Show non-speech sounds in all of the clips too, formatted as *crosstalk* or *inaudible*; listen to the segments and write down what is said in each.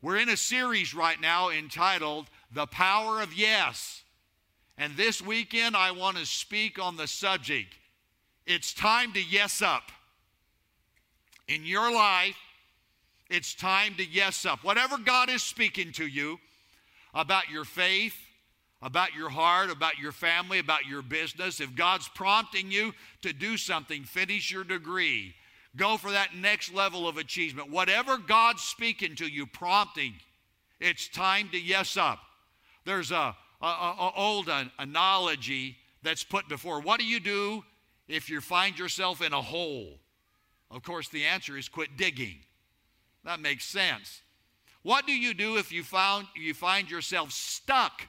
We're in a series right now entitled The Power of Yes. And this weekend, I want to speak on the subject. It's time to yes up. In your life, it's time to yes up. Whatever God is speaking to you about your faith, about your heart, about your family, about your business, if God's prompting you to do something, finish your degree, go for that next level of achievement. Whatever God's speaking to you, prompting, it's time to yes up. There's a, a, a old analogy that's put before. What do you do if you find yourself in a hole? Of course, the answer is quit digging. That makes sense. What do you do if you found you find yourself stuck?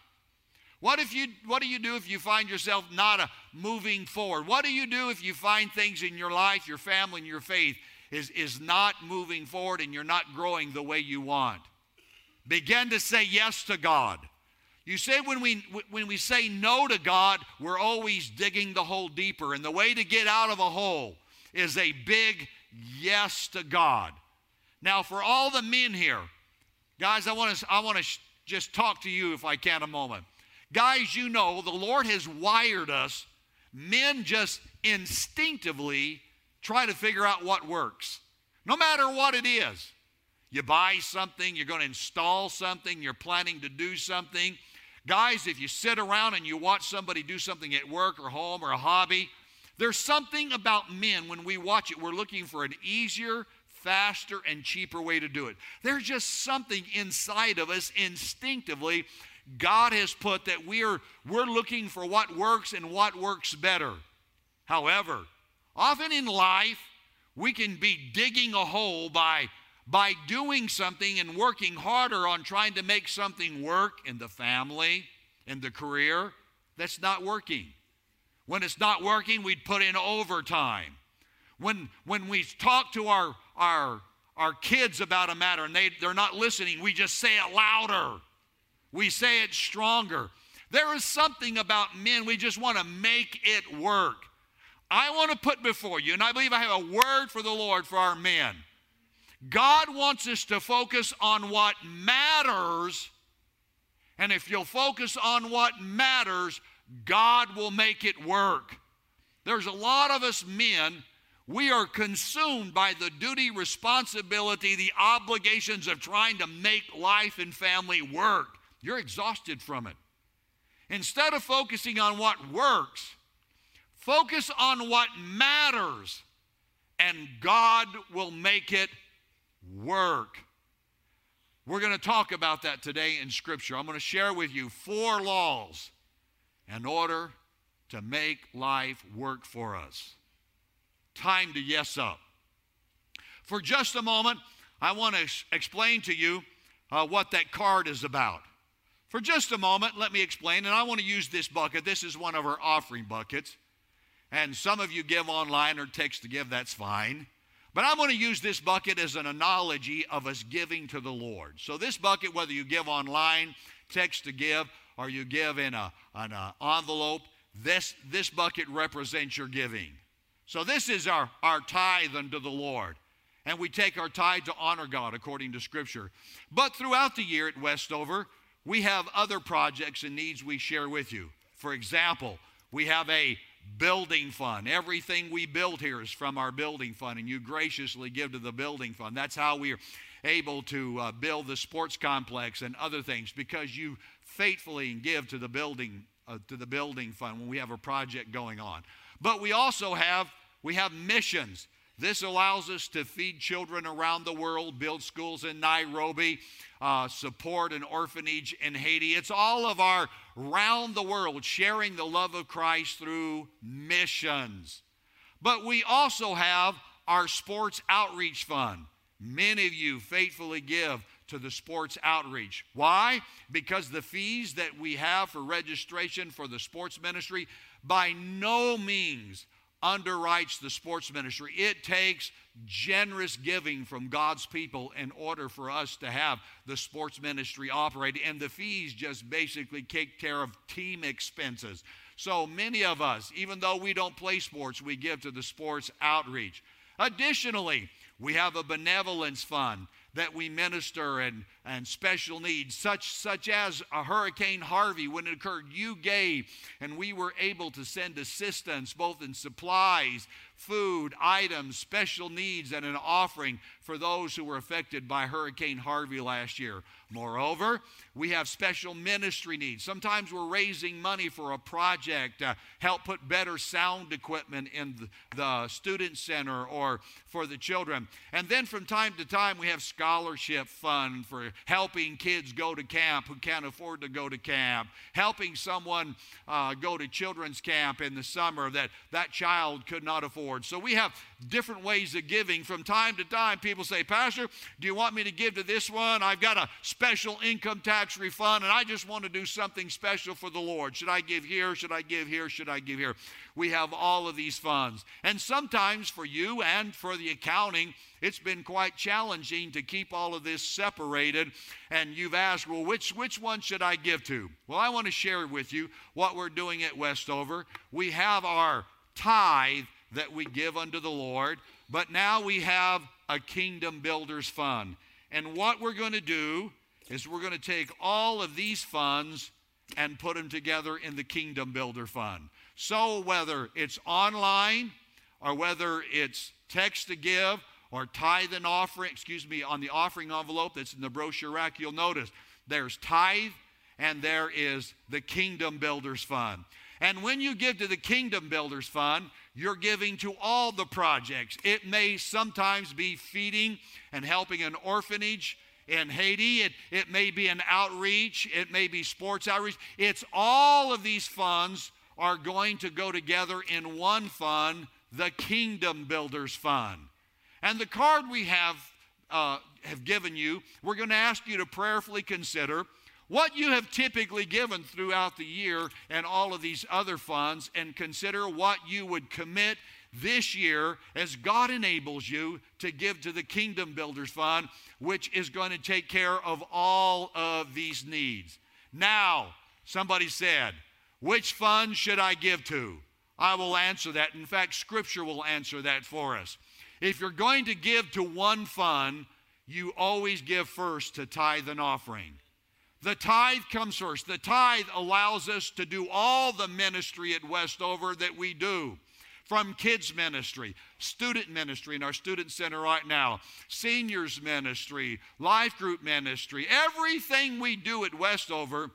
What if you what do you do if you find yourself not a, uh, moving forward? What do you do if you find things in your life, your family, and your faith is, is not moving forward and you're not growing the way you want? Begin to say yes to God. You say when we when we say no to God, we're always digging the hole deeper. And the way to get out of a hole is a big yes to God. Now, for all the men here, guys, I want to I want to just talk to you if I can a moment. Guys, you know the Lord has wired us. Men just instinctively try to figure out what works, no matter what it is. You buy something, you're going to install something, you're planning to do something. Guys, if you sit around and you watch somebody do something at work or home or a hobby, there's something about men when we watch it, we're looking for an easier, faster, and cheaper way to do it. There's just something inside of us instinctively God has put that we are we're looking for what works and what works better. However, often in life, we can be digging a hole by by doing something and working harder on trying to make something work in the family, in the career that's not working. When it's not working, we'd put in overtime. When, when we talk to our, our, our kids about a matter and they, they're not listening, we just say it louder. We say it stronger. There is something about men, we just want to make it work. I want to put before you, and I believe I have a word for the Lord for our men. God wants us to focus on what matters. And if you'll focus on what matters, God will make it work. There's a lot of us men, we are consumed by the duty, responsibility, the obligations of trying to make life and family work. You're exhausted from it. Instead of focusing on what works, focus on what matters, and God will make it work. We're going to talk about that today in Scripture. I'm going to share with you four laws in order to make life work for us. Time to yes up. For just a moment, I want to explain to you uh, what that card is about. For just a moment, let me explain, and I want to use this bucket. This is one of our offering buckets. And some of you give online or text to give, that's fine. But I'm going to use this bucket as an analogy of us giving to the Lord. So, this bucket, whether you give online, text to give, or you give in an a envelope, this, this bucket represents your giving. So, this is our, our tithe unto the Lord. And we take our tithe to honor God according to Scripture. But throughout the year at Westover, we have other projects and needs we share with you. For example, we have a building fund. Everything we build here is from our building fund, and you graciously give to the building fund. That's how we are able to uh, build the sports complex and other things because you faithfully give to the building uh, to the building fund when we have a project going on. But we also have we have missions. This allows us to feed children around the world, build schools in Nairobi, uh, support an orphanage in Haiti. It's all of our round the world sharing the love of Christ through missions. But we also have our sports outreach fund. Many of you faithfully give to the sports outreach. Why? Because the fees that we have for registration for the sports ministry by no means underwrites the sports ministry. It takes generous giving from God's people in order for us to have the sports ministry operating. And the fees just basically take care of team expenses. So many of us, even though we don't play sports, we give to the sports outreach. Additionally, we have a benevolence fund that we minister and, and special needs, such, such as a Hurricane Harvey, when it occurred, you gave, and we were able to send assistance both in supplies, food, items, special needs, and an offering for those who were affected by Hurricane Harvey last year. Moreover, we have special ministry needs. Sometimes we're raising money for a project to help put better sound equipment in the student center or for the children. And then from time to time, we have scholarship fund for helping kids go to camp who can't afford to go to camp, helping someone uh, go to children's camp in the summer that that child could not afford. So we have different ways of giving. From time to time, people say, Pastor, do you want me to give to this one? I've got a special income tax refund and I just want to do something special for the Lord. Should I give here? Should I give here? Should I give here? We have all of these funds. And sometimes for you and for the accounting, it's been quite challenging to keep all of this separated. And you've asked, well, which, which one should I give to? Well, I want to share with you what we're doing at Westover. We have our tithe that we give unto the Lord, but now we have a kingdom builders fund. And what we're going to do is we're going to take all of these funds and put them together in the kingdom builder fund. So whether it's online or whether it's text to give or tithe and offering, excuse me, on the offering envelope that's in the brochure rack, you'll notice there's tithe and there is the Kingdom Builders Fund. And when you give to the Kingdom Builders Fund, you're giving to all the projects. It may sometimes be feeding and helping an orphanage in Haiti, it, it may be an outreach, it may be sports outreach. It's all of these funds are going to go together in one fund, the Kingdom Builders Fund. And the card we have, uh, have given you, we're going to ask you to prayerfully consider what you have typically given throughout the year and all of these other funds and consider what you would commit this year as God enables you to give to the Kingdom Builders Fund, which is going to take care of all of these needs. Now, somebody said, which fund should I give to? I will answer that. In fact, Scripture will answer that for us. If you're going to give to one fund, you always give first to tithe and offering. The tithe comes first. The tithe allows us to do all the ministry at Westover that we do. From kids ministry, student ministry in our student center right now, seniors ministry, life group ministry, everything we do at Westover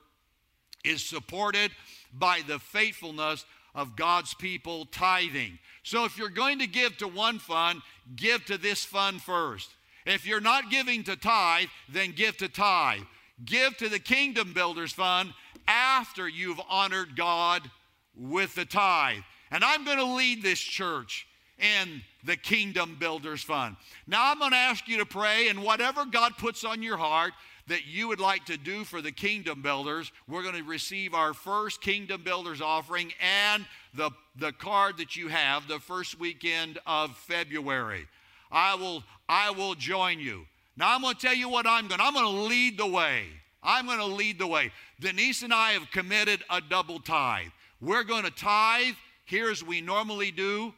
is supported by the faithfulness of God's people tithing. So if you're going to give to one fund, give to this fund first. If you're not giving to tithe, then give to tithe. Give to the Kingdom Builders Fund after you've honored God with the tithe. And I'm going to lead this church in the Kingdom Builders Fund. Now I'm going to ask you to pray, and whatever God puts on your heart, that you would like to do for the kingdom builders, we're going to receive our first kingdom builders offering and the, the card that you have the first weekend of February. I will, I will join you. Now, I'm going to tell you what I'm going I'm going to lead the way. I'm going to lead the way. Denise and I have committed a double tithe. We're going to tithe here as we normally do.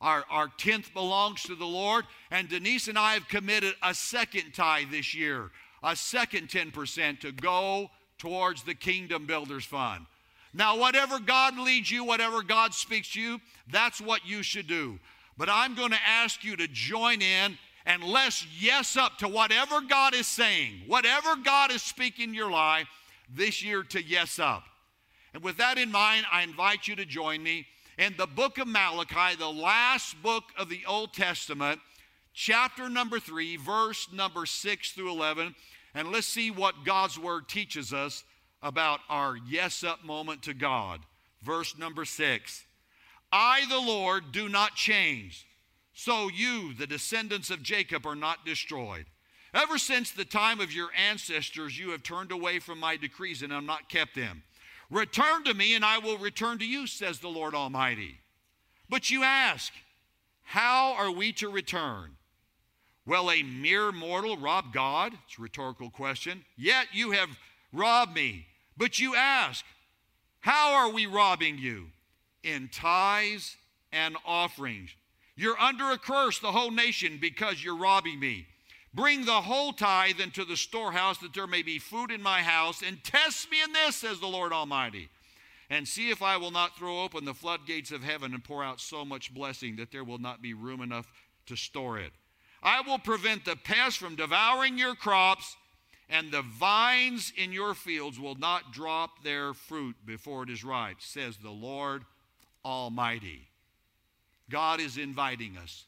Our, our tenth belongs to the Lord. And Denise and I have committed a second tithe this year, a second 10% to go towards the Kingdom Builders Fund. Now, whatever God leads you, whatever God speaks to you, that's what you should do. But I'm going to ask you to join in and let's yes up to whatever God is saying, whatever God is speaking your life this year to yes up. And with that in mind, I invite you to join me in the book of Malachi, the last book of the Old Testament, chapter number 3, verse number 6 through 11. And let's see what God's word teaches us about our yes up moment to God. Verse number 6 I, the Lord, do not change so you, the descendants of Jacob, are not destroyed. Ever since the time of your ancestors, you have turned away from my decrees and have not kept them. Return to me, and I will return to you, says the Lord Almighty. But you ask, How are we to return? Will a mere mortal rob God? It's a rhetorical question. Yet you have robbed me. But you ask, How are we robbing you? In tithes and offerings. You're under a curse, the whole nation, because you're robbing me. Bring the whole tithe into the storehouse that there may be food in my house, and test me in this, says the Lord Almighty, and see if I will not throw open the floodgates of heaven and pour out so much blessing that there will not be room enough to store it. I will prevent the pests from devouring your crops, and the vines in your fields will not drop their fruit before it is ripe, says the Lord Almighty. God is inviting us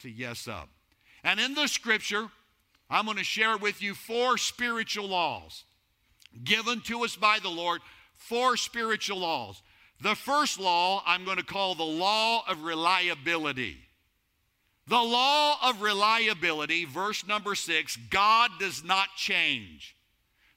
to yes up. And in the scripture, I'm going to share with you four spiritual laws given to us by the Lord, four spiritual laws. The first law I'm going to call the law of reliability. The law of reliability, verse number six God does not change.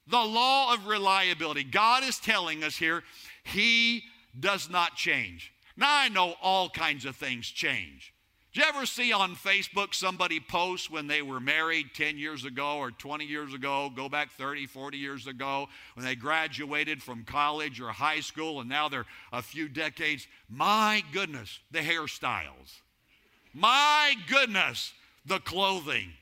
The law of reliability. God is telling us here, He does not change. Now, I know all kinds of things change. Did you ever see on Facebook somebody post when they were married 10 years ago or 20 years ago, go back 30, 40 years ago, when they graduated from college or high school and now they're a few decades? My goodness, the hairstyles. My goodness, the clothing.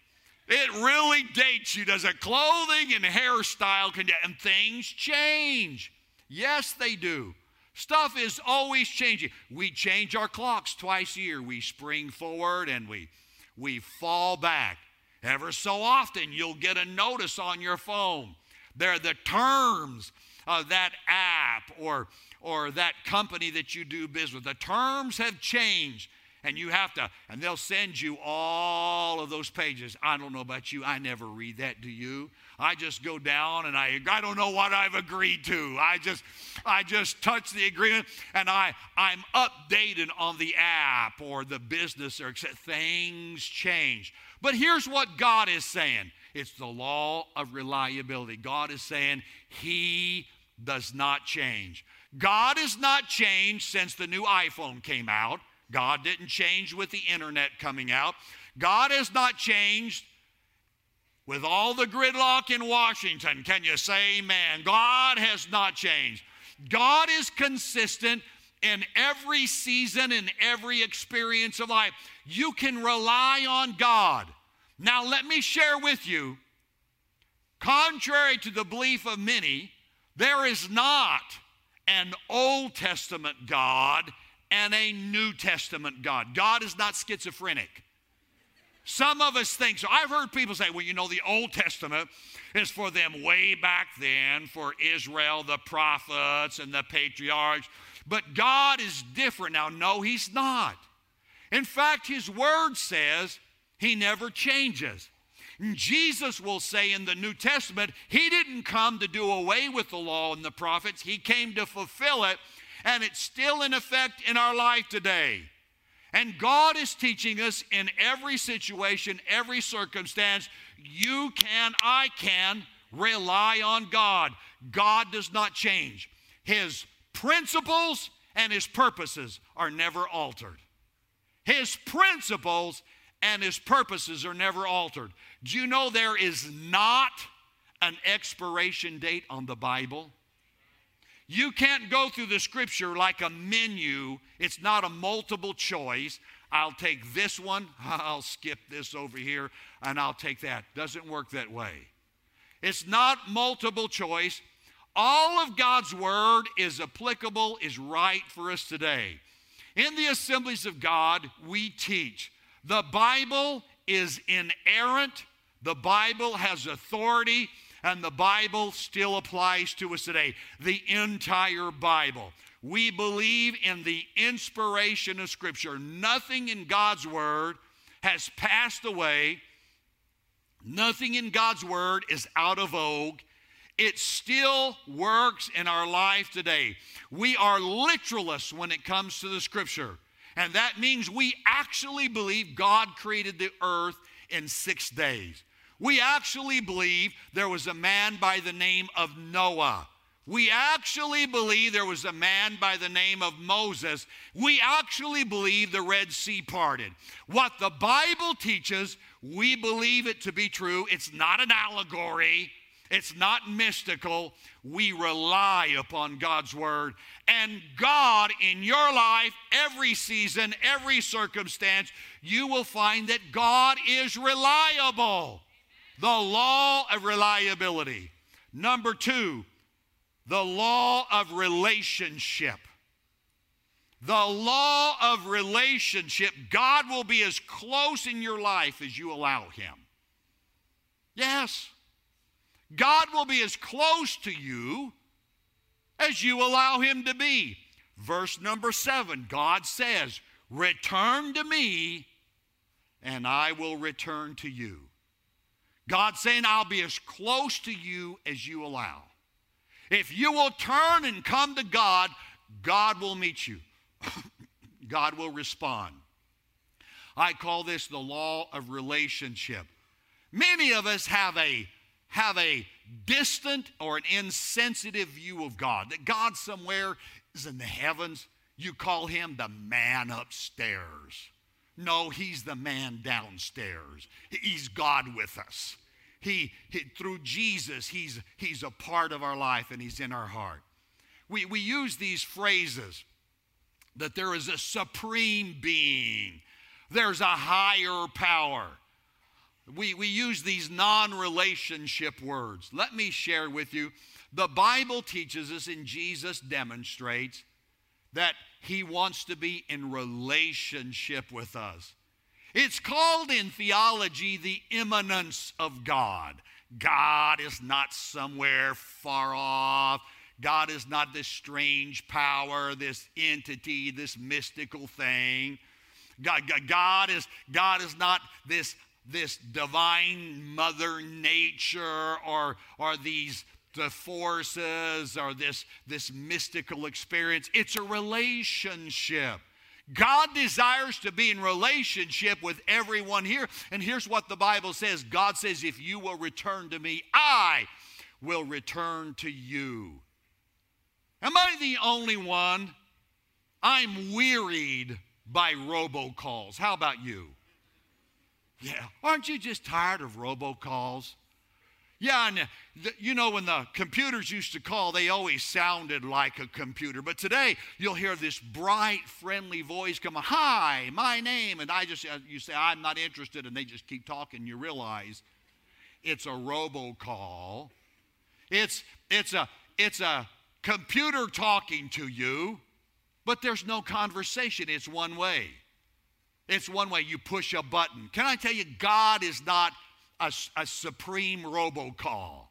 It really dates you, does it? Clothing and hairstyle can, and things change. Yes, they do. Stuff is always changing. We change our clocks twice a year. We spring forward and we, we fall back. Ever so often, you'll get a notice on your phone. They're the terms of that app or, or that company that you do business. The terms have changed and you have to, and they'll send you all of those pages. I don't know about you, I never read that, do you? I just go down and I, I don't know what I've agreed to. I just, I just touch the agreement and I, I'm updated on the app or the business or things change. But here's what God is saying. It's the law of reliability. God is saying He does not change. God has not changed since the new iPhone came out. God didn't change with the internet coming out. God has not changed with all the gridlock in Washington. Can you say amen? God has not changed. God is consistent in every season, in every experience of life. You can rely on God. Now, let me share with you, contrary to the belief of many, there is not an Old Testament God and a New Testament God. God is not schizophrenic. Some of us think so. I've heard people say, well, you know, the Old Testament is for them way back then, for Israel, the prophets, and the patriarchs. But God is different now. No, He's not. In fact, His Word says He never changes. Jesus will say in the New Testament, He didn't come to do away with the law and the prophets, He came to fulfill it and it's still in effect in our life today. And God is teaching us in every situation, every circumstance, you can, I can rely on God. God does not change. His principles and his purposes are never altered. His principles and his purposes are never altered. Do you know there is not an expiration date on the Bible? You can't go through the scripture like a menu. It's not a multiple choice. I'll take this one, *laughs* I'll skip this over here, and I'll take that. Doesn't work that way. It's not multiple choice. All of God's word is applicable, is right for us today. In the assemblies of God, we teach. The Bible is inerrant, the Bible has authority, and the Bible still applies to us today. The entire Bible. We believe in the inspiration of Scripture. Nothing in God's Word has passed away, nothing in God's Word is out of vogue. It still works in our life today. We are literalists when it comes to the Scripture. And that means we actually believe God created the earth in six days. We actually believe there was a man by the name of Noah. We actually believe there was a man by the name of Moses. We actually believe the Red Sea parted. What the Bible teaches, we believe it to be true. It's not an allegory, It's not mystical. We rely upon God's word. And God, in your life, every season, every circumstance, you will find that God is reliable. The law of reliability. Number two, the law of relationship. The law of relationship. God will be as close in your life as you allow Him. Yes. God will be as close to you as you allow Him to be. Verse number seven God says, Return to me, and I will return to you. God saying, I'll be as close to you as you allow. If you will turn and come to God, God will meet you. *laughs* God will respond. I call this the law of relationship. Many of us have a have a distant or an insensitive view of God. That God somewhere is in the heavens. You call him the man upstairs. No, he's the man downstairs. He's God with us. He, he, through Jesus, he's, he's a part of our life and he's in our heart. We, we use these phrases that there is a supreme being, there's a higher power. We, we use these non relationship words. Let me share with you the Bible teaches us, and Jesus demonstrates that He wants to be in relationship with us. It's called in theology the immanence of God. God is not somewhere far off. God is not this strange power, this entity, this mystical thing. God, God, is, God is not this, this divine mother nature or, or these the forces or this, this mystical experience. It's a relationship. God desires to be in relationship with everyone here. And here's what the Bible says God says, If you will return to me, I will return to you. Am I the only one? I'm wearied by robocalls. How about you? Yeah. Aren't you just tired of robocalls? Yeah, and the, you know, when the computers used to call, they always sounded like a computer. But today, you'll hear this bright, friendly voice come, Hi, my name. And I just, uh, you say, I'm not interested. And they just keep talking. You realize it's a robocall. It's, it's, a, it's a computer talking to you, but there's no conversation. It's one way. It's one way. You push a button. Can I tell you, God is not a, a supreme robocall.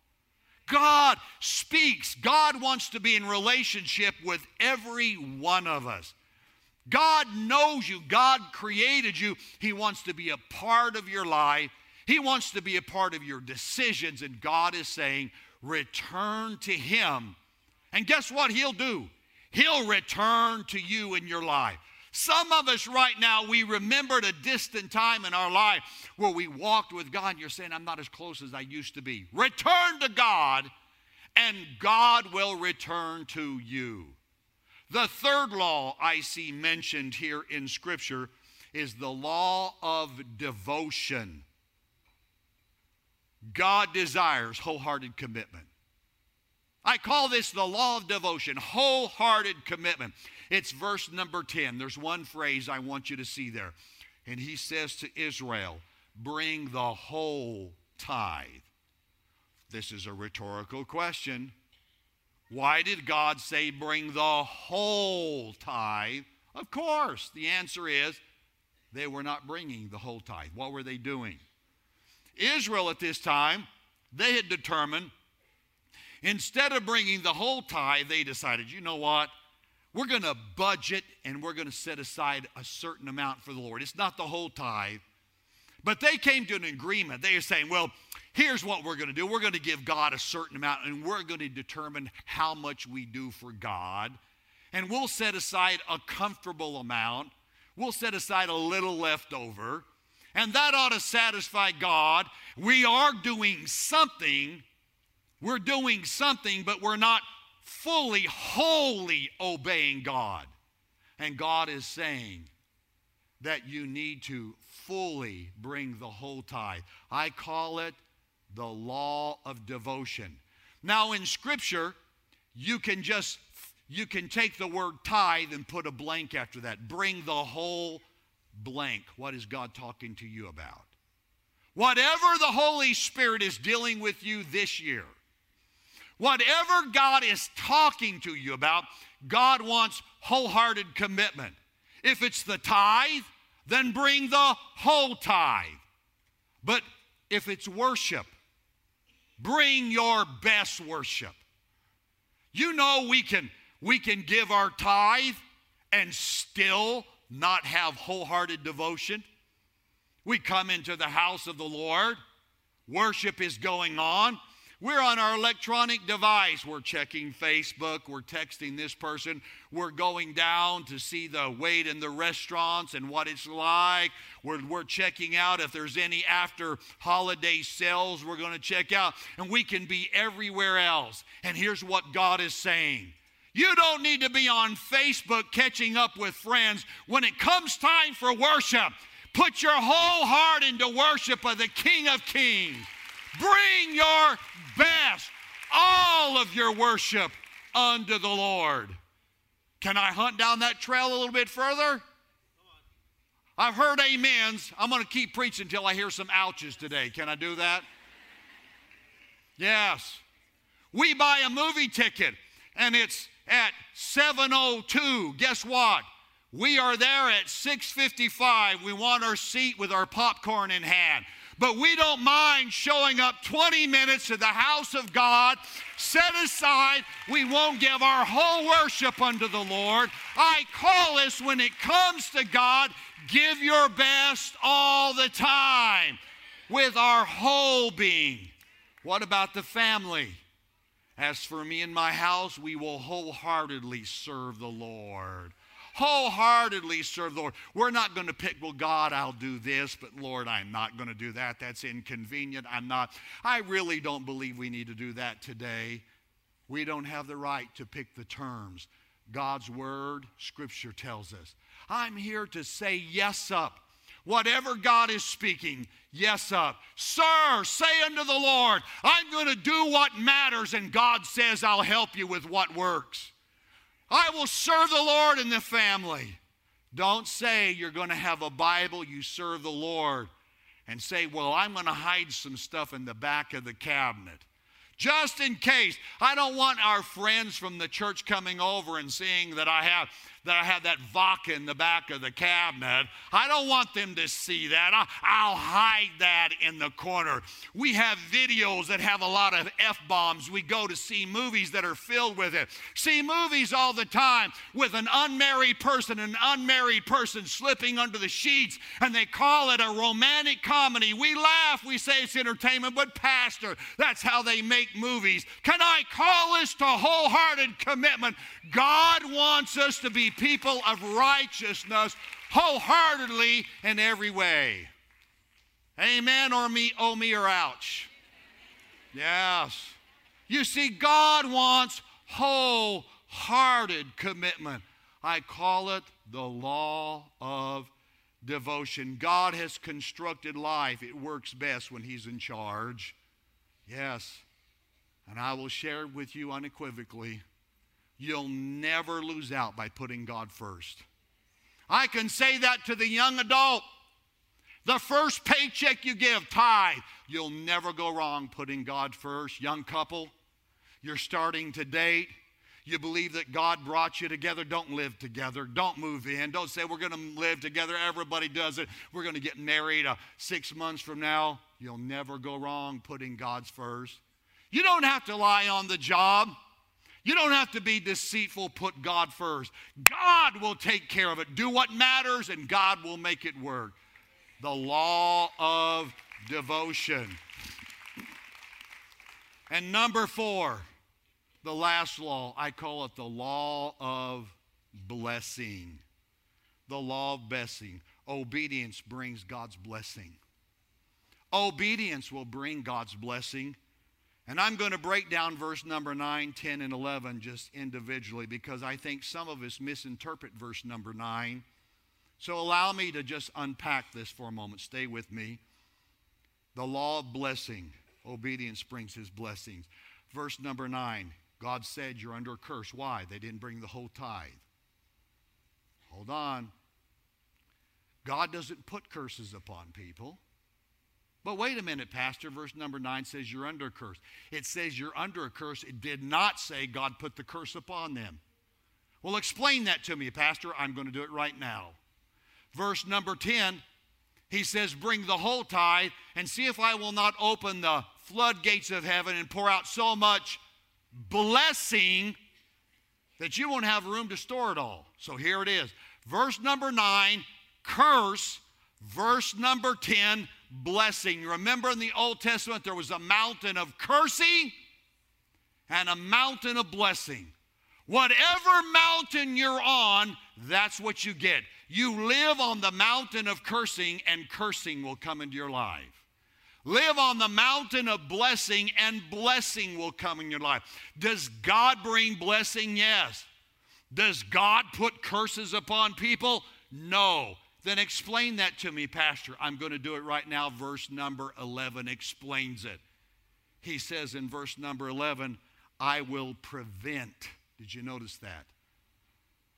God speaks. God wants to be in relationship with every one of us. God knows you. God created you. He wants to be a part of your life. He wants to be a part of your decisions. And God is saying, return to Him. And guess what He'll do? He'll return to you in your life. Some of us right now, we remembered a distant time in our life where we walked with God. And you're saying, I'm not as close as I used to be. Return to God, and God will return to you. The third law I see mentioned here in Scripture is the law of devotion. God desires wholehearted commitment. I call this the law of devotion, wholehearted commitment. It's verse number 10. There's one phrase I want you to see there. And he says to Israel, Bring the whole tithe. This is a rhetorical question. Why did God say, Bring the whole tithe? Of course, the answer is they were not bringing the whole tithe. What were they doing? Israel at this time, they had determined instead of bringing the whole tithe, they decided, you know what? we're going to budget and we're going to set aside a certain amount for the Lord. It's not the whole tithe. But they came to an agreement. They are saying, well, here's what we're going to do. We're going to give God a certain amount and we're going to determine how much we do for God. And we'll set aside a comfortable amount. We'll set aside a little left over. And that ought to satisfy God. We are doing something. We're doing something, but we're not fully, wholly obeying God. And God is saying that you need to fully bring the whole tithe. I call it the law of devotion. Now, in Scripture, you can just you can take the word tithe and put a blank after that. Bring the whole blank. What is God talking to you about? Whatever the Holy Spirit is dealing with you this year, whatever God is talking to you about, God wants wholehearted commitment. If it's the tithe, then bring the whole tithe. But if it's worship, bring your best worship. You know we can we can give our tithe and still not have wholehearted devotion. We come into the house of the Lord, worship is going on, we're on our electronic device. We're checking Facebook. We're texting this person. We're going down to see the wait in the restaurants and what it's like. We're, we're checking out if there's any after holiday sales we're going to check out. And we can be everywhere else. And here's what God is saying. You don't need to be on Facebook catching up with friends. When it comes time for worship, put your whole heart into worship of the King of Kings. Bring your best, all of your worship unto the Lord. Can I hunt down that trail a little bit further? I've heard amens. I'm going to keep preaching until I hear some ouches today. Can I do that? Yes. We buy a movie ticket and it's at 702. Guess what? We are there at 655. We want our seat with our popcorn in hand but we don't mind showing up 20 minutes to the house of God, set aside. We won't give our whole worship unto the Lord. I call this when it comes to God, give your best all the time with our whole being. What about the family? As for me and my house, we will wholeheartedly serve the Lord wholeheartedly serve the Lord. We're not going to pick, well, God, I'll do this, but Lord, I'm not going to do that. That's inconvenient. I'm not. I really don't believe we need to do that today. We don't have the right to pick the terms. God's word, Scripture tells us. I'm here to say yes up. Whatever God is speaking, yes up. Sir, say unto the Lord, I'm going to do what matters, and God says, I'll help you with what works. I will serve the Lord in the family. Don't say you're going to have a Bible, you serve the Lord, and say, Well, I'm going to hide some stuff in the back of the cabinet. Just in case. I don't want our friends from the church coming over and seeing that I have that I have that vodka in the back of the cabinet. I don't want them to see that. I'll hide that in the corner. We have videos that have a lot of F bombs. We go to see movies that are filled with it. See movies all the time with an unmarried person, an unmarried person slipping under the sheets, and they call it a romantic comedy. We laugh, we say it's entertainment, but, Pastor, that's how they make movies. Can I call this to wholehearted commitment? God wants us to be people of righteousness wholeheartedly in every way. Amen or me, oh me or ouch. Yes. You see, God wants wholehearted commitment. I call it the law of devotion. God has constructed life. It works best when He's in charge. Yes. And I will share with you unequivocally you'll never lose out by putting God first. I can say that to the young adult. The first paycheck you give, tithe, you'll never go wrong putting God first. Young couple, you're starting to date. You believe that God brought you together. Don't live together. Don't move in. Don't say we're going to live together. Everybody does it. We're going to get married uh, six months from now. You'll never go wrong putting God's first. You don't have to lie on the job. You don't have to be deceitful, put God first. God will take care of it. Do what matters, and God will make it work. The law of devotion. And number four, the last law, I call it the law of blessing. The law of blessing. Obedience brings God's blessing. Obedience will bring God's blessing. And I'm going to break down verse number 9, 10, and 11 just individually because I think some of us misinterpret verse number 9. So allow me to just unpack this for a moment. Stay with me. The law of blessing. Obedience brings his blessings. Verse number nine God said, You're under a curse. Why? They didn't bring the whole tithe. Hold on. God doesn't put curses upon people. But wait a minute, Pastor. Verse number nine says you're under a curse. It says you're under a curse. It did not say God put the curse upon them. Well, explain that to me, Pastor. I'm going to do it right now. Verse number 10, he says, Bring the whole tithe and see if I will not open the floodgates of heaven and pour out so much blessing that you won't have room to store it all. So here it is. Verse number 9, curse. Verse number 10, blessing. Remember in the Old Testament, there was a mountain of cursing and a mountain of blessing. Whatever mountain you're on, that's what you get. You live on the mountain of cursing, and cursing will come into your life. Live on the mountain of blessing, and blessing will come in your life. Does God bring blessing? Yes. Does God put curses upon people? No. Then explain that to me, Pastor. I'm going to do it right now. Verse number 11 explains it. He says in verse number 11, I will prevent. Did you notice that?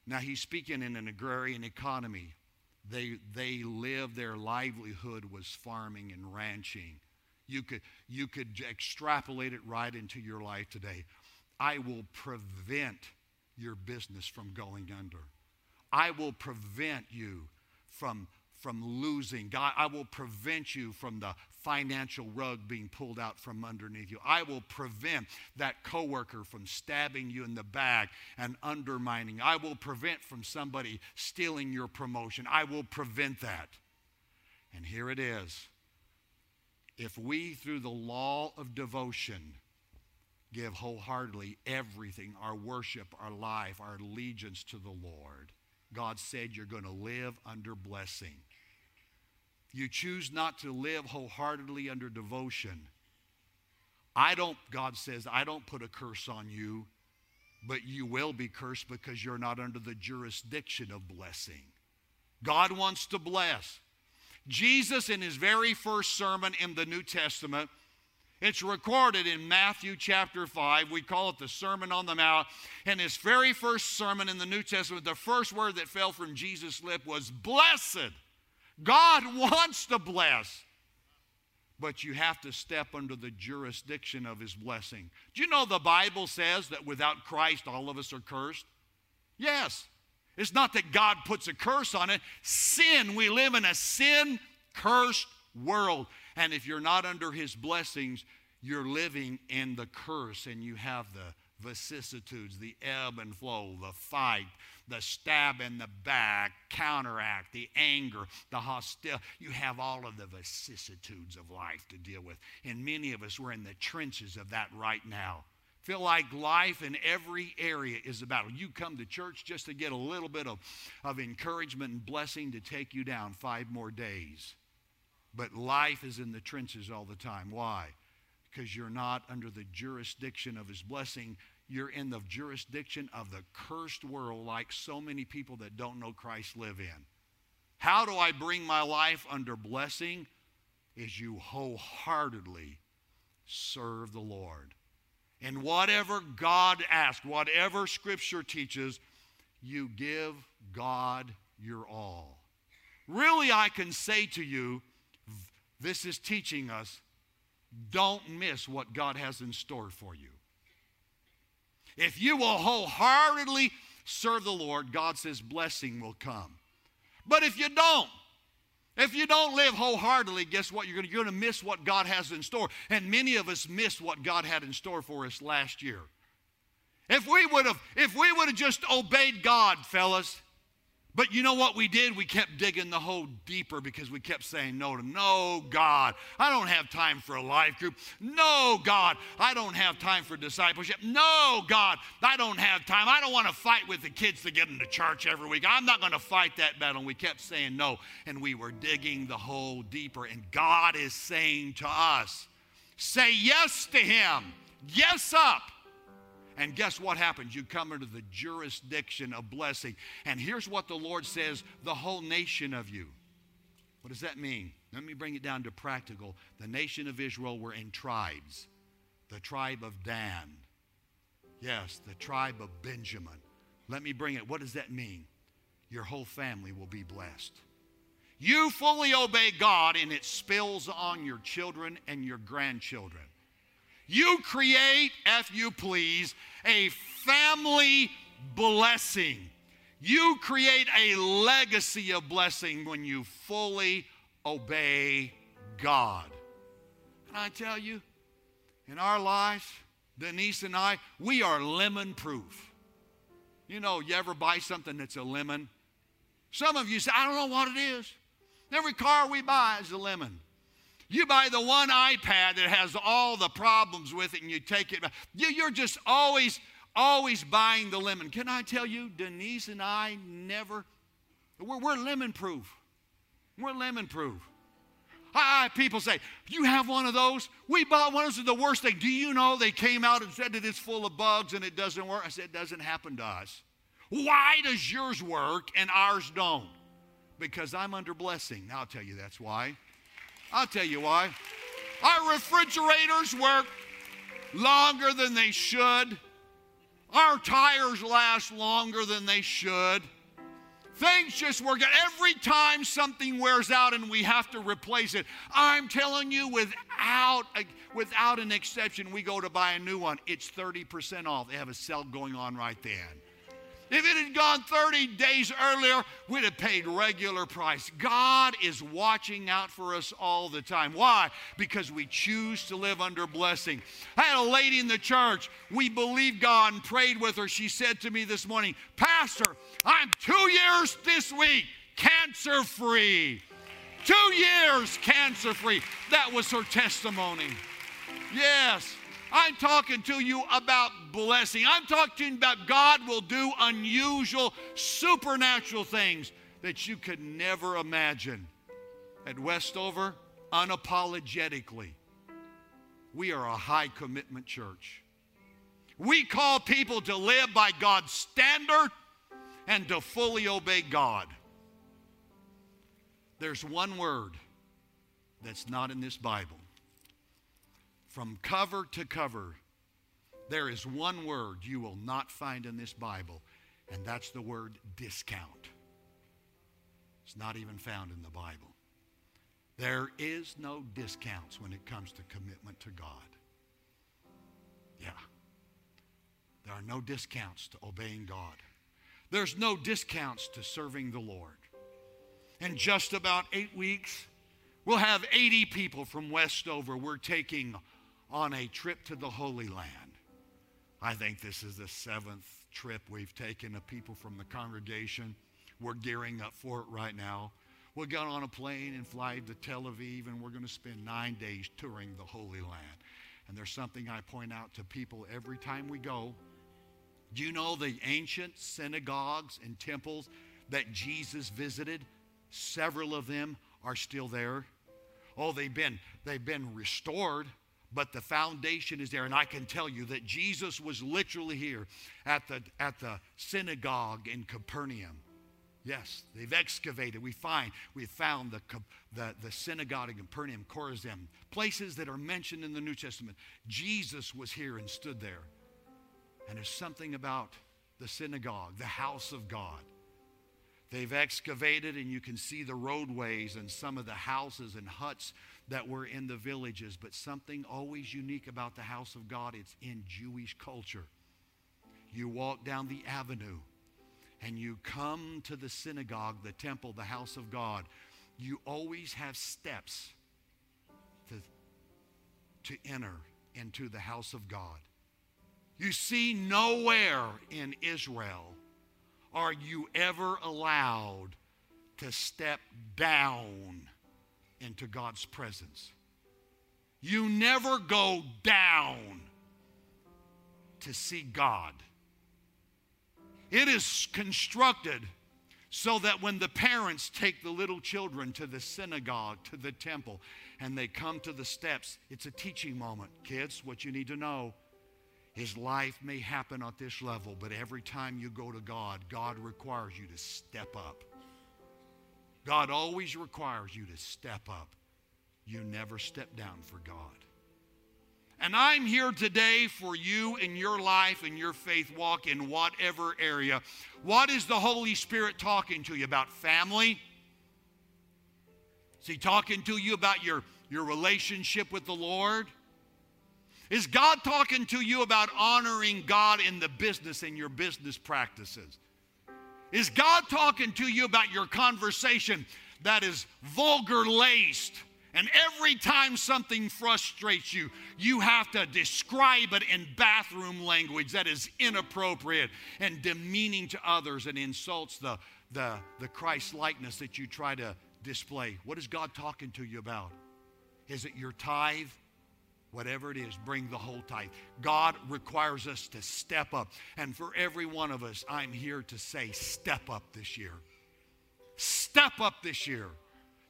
Now he's speaking in an agrarian economy. They, they live, their livelihood was farming and ranching. You could, you could extrapolate it right into your life today. I will prevent your business from going under. I will prevent you from, from losing. God, I will prevent you from the financial rug being pulled out from underneath you. I will prevent that coworker from stabbing you in the back and undermining. I will prevent from somebody stealing your promotion. I will prevent that. And here it is. If we, through the law of devotion, give wholeheartedly everything our worship, our life, our allegiance to the Lord, God said you're going to live under blessing. You choose not to live wholeheartedly under devotion. I don't, God says, I don't put a curse on you, but you will be cursed because you're not under the jurisdiction of blessing. God wants to bless. Jesus, in his very first sermon in the New Testament, it's recorded in Matthew chapter 5. We call it the Sermon on the Mount. And his very first sermon in the New Testament, the first word that fell from Jesus' lip was blessed. God *laughs* wants to bless. But you have to step under the jurisdiction of his blessing. Do you know the Bible says that without Christ, all of us are cursed? Yes. It's not that God puts a curse on it. Sin, we live in a sin cursed world. And if you're not under his blessings, you're living in the curse and you have the vicissitudes, the ebb and flow, the fight, the stab in the back, counteract, the anger, the hostility. You have all of the vicissitudes of life to deal with. And many of us, we're in the trenches of that right now. Feel like life in every area is a battle. You come to church just to get a little bit of, of encouragement and blessing to take you down five more days. But life is in the trenches all the time. Why? Because you're not under the jurisdiction of His blessing. You're in the jurisdiction of the cursed world, like so many people that don't know Christ live in. How do I bring my life under blessing? Is you wholeheartedly serve the Lord. And whatever God asks, whatever Scripture teaches, you give God your all. Really, I can say to you, this is teaching us don't miss what God has in store for you. If you will wholeheartedly serve the Lord, God says blessing will come. But if you don't, if you don't live wholeheartedly, guess what? You're going to miss what God has in store. And many of us missed what God had in store for us last year. If we would have, if we would have just obeyed God, fellas, but you know what we did? We kept digging the hole deeper because we kept saying no to no, God, I don't have time for a life group. No, God, I don't have time for discipleship. No, God, I don't have time. I don't want to fight with the kids to get them to church every week. I'm not going to fight that battle. And we kept saying no, and we were digging the hole deeper. And God is saying to us, say yes to Him. Yes up. And guess what happens? You come into the jurisdiction of blessing. And here's what the Lord says the whole nation of you. What does that mean? Let me bring it down to practical. The nation of Israel were in tribes. The tribe of Dan. Yes, the tribe of Benjamin. Let me bring it. What does that mean? Your whole family will be blessed. You fully obey God, and it spills on your children and your grandchildren. You create, if you please, a family blessing. You create a legacy of blessing when you fully obey God. And I tell you, in our lives, Denise and I, we are lemon proof. You know, you ever buy something that's a lemon? Some of you say, I don't know what it is. Every car we buy is a lemon. You buy the one iPad that has all the problems with it and you take it. You're just always, always buying the lemon. Can I tell you, Denise and I never, we're, we're lemon proof. We're lemon proof. I, people say, You have one of those? We bought one. Of those the worst thing. Do you know they came out and said that it's full of bugs and it doesn't work? I said, It doesn't happen to us. Why does yours work and ours don't? Because I'm under blessing. Now I'll tell you that's why. I'll tell you why. Our refrigerators work longer than they should. Our tires last longer than they should. Things just work out. Every time something wears out and we have to replace it, I'm telling you, without, a, without an exception, we go to buy a new one. It's 30% off. They have a sale going on right then. If it had gone 30 days earlier, we'd have paid regular price. God is watching out for us all the time. Why? Because we choose to live under blessing. I had a lady in the church. We believed God and prayed with her. She said to me this morning, Pastor, I'm two years this week cancer free. Two years cancer free. That was her testimony. Yes. I'm talking to you about blessing. I'm talking about God will do unusual, supernatural things that you could never imagine. At Westover, unapologetically, we are a high commitment church. We call people to live by God's standard and to fully obey God. There's one word that's not in this Bible from cover to cover, there is one word you will not find in this Bible, and that's the word discount. It's not even found in the Bible. There is no discounts when it comes to commitment to God. Yeah. There are no discounts to obeying God. There's no discounts to serving the Lord. In just about eight weeks, we'll have 80 people from Westover. We're taking on a trip to the Holy Land. I think this is the seventh trip we've taken of people from the congregation. We're gearing up for it right now. We'll get on a plane and fly to Tel Aviv, and we're going to spend nine days touring the Holy Land. And there's something I point out to people every time we go. Do you know the ancient synagogues and temples that Jesus visited? Several of them are still there. Oh, they've been, they've been restored but the foundation is there. And I can tell you that Jesus was literally here at the, at the synagogue in Capernaum. Yes, they've excavated. We find, we found the, the, the synagogue in Capernaum, Chorazin, places that are mentioned in the New Testament. Jesus was here and stood there. And there's something about the synagogue, the house of God. They've excavated, and you can see the roadways and some of the houses and huts that were in the villages, but something always unique about the house of God, it's in Jewish culture. You walk down the avenue and you come to the synagogue, the temple, the house of God. You always have steps to, to enter into the house of God. You see, nowhere in Israel are you ever allowed to step down into God's presence. You never go down to see God. It is constructed so that when the parents take the little children to the synagogue, to the temple, and they come to the steps, it's a teaching moment. Kids, what you need to know is life may happen at this level, but every time you go to God, God requires you to step up. God always requires you to step up. you never step down for God. And I'm here today for you in your life and your faith walk in whatever area. What is the Holy Spirit talking to you about? Family? Is He talking to you about your, your relationship with the Lord? Is God talking to you about honoring God in the business and your business practices? Is God talking to you about your conversation that is vulgar laced? And every time something frustrates you, you have to describe it in bathroom language that is inappropriate and demeaning to others and insults the, the, the Christ likeness that you try to display. What is God talking to you about? Is it your tithe? Whatever it is, bring the whole tithe. God requires us to step up. And for every one of us, I'm here to say, step up this year. Step up this year.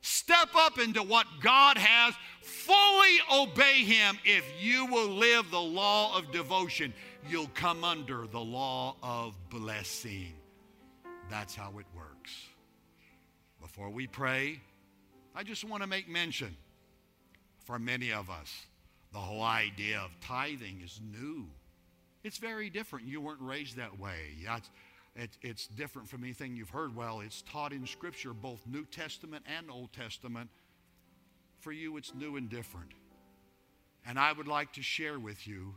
Step up into what God has. Fully obey Him. If you will live the law of devotion, you'll come under the law of blessing. That's how it works. Before we pray, I just want to make mention for many of us the whole idea of tithing is new. It's very different. You weren't raised that way. It's, it, it's different from anything you've heard. Well, it's taught in Scripture, both New Testament and Old Testament. For you, it's new and different. And I would like to share with you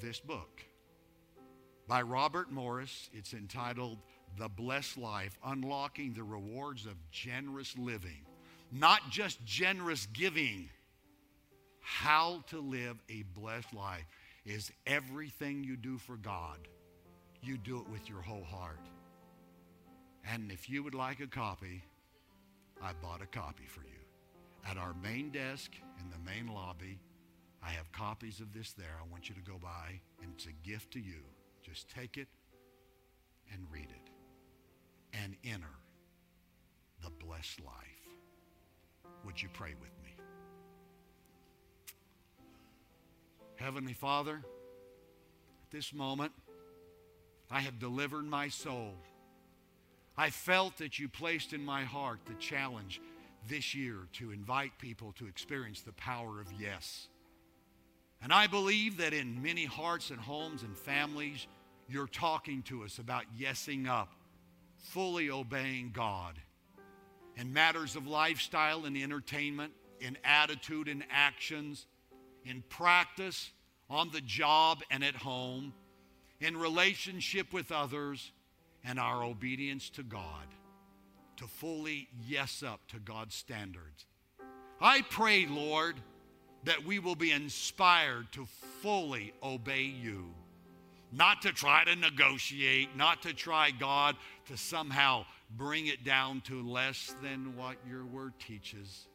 this book by Robert Morris. It's entitled The Blessed Life Unlocking the Rewards of Generous Living. Not just generous giving how to live a blessed life is everything you do for God, you do it with your whole heart. And if you would like a copy, I bought a copy for you. At our main desk in the main lobby, I have copies of this there. I want you to go by, and it's a gift to you. Just take it and read it and enter the blessed life. Would you pray with me? Heavenly Father, at this moment, I have delivered my soul. I felt that you placed in my heart the challenge this year to invite people to experience the power of yes. And I believe that in many hearts and homes and families, you're talking to us about yesing up, fully obeying God in matters of lifestyle and entertainment, in attitude and actions, in practice, on the job and at home, in relationship with others, and our obedience to God to fully yes up to God's standards. I pray, Lord, that we will be inspired to fully obey you, not to try to negotiate, not to try, God, to somehow bring it down to less than what your word teaches.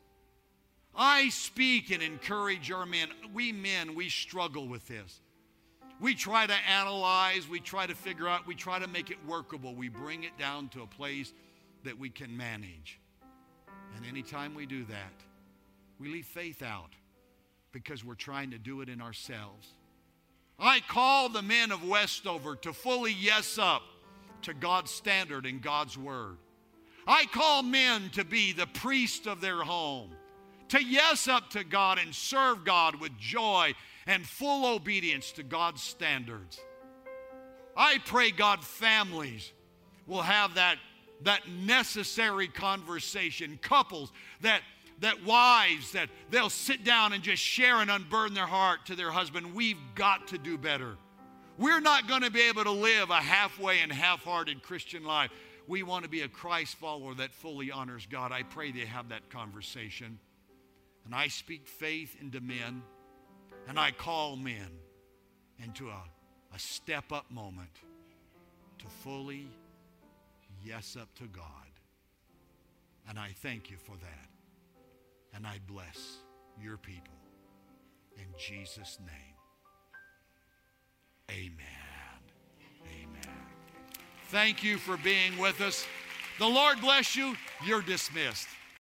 I speak and encourage our men. We men, we struggle with this. We try to analyze, we try to figure out, we try to make it workable. We bring it down to a place that we can manage. And anytime we do that, we leave faith out because we're trying to do it in ourselves. I call the men of Westover to fully yes up to God's standard and God's word. I call men to be the priest of their home to yes up to God and serve God with joy and full obedience to God's standards. I pray God families will have that, that necessary conversation, couples that that wives that they'll sit down and just share and unburden their heart to their husband. We've got to do better. We're not going to be able to live a halfway and half-hearted Christian life. We want to be a Christ follower that fully honors God. I pray they have that conversation. And I speak faith into men, and I call men into a, a step up moment to fully yes up to God. And I thank you for that. And I bless your people. In Jesus' name. Amen. Amen. Thank you for being with us. The Lord bless you. You're dismissed.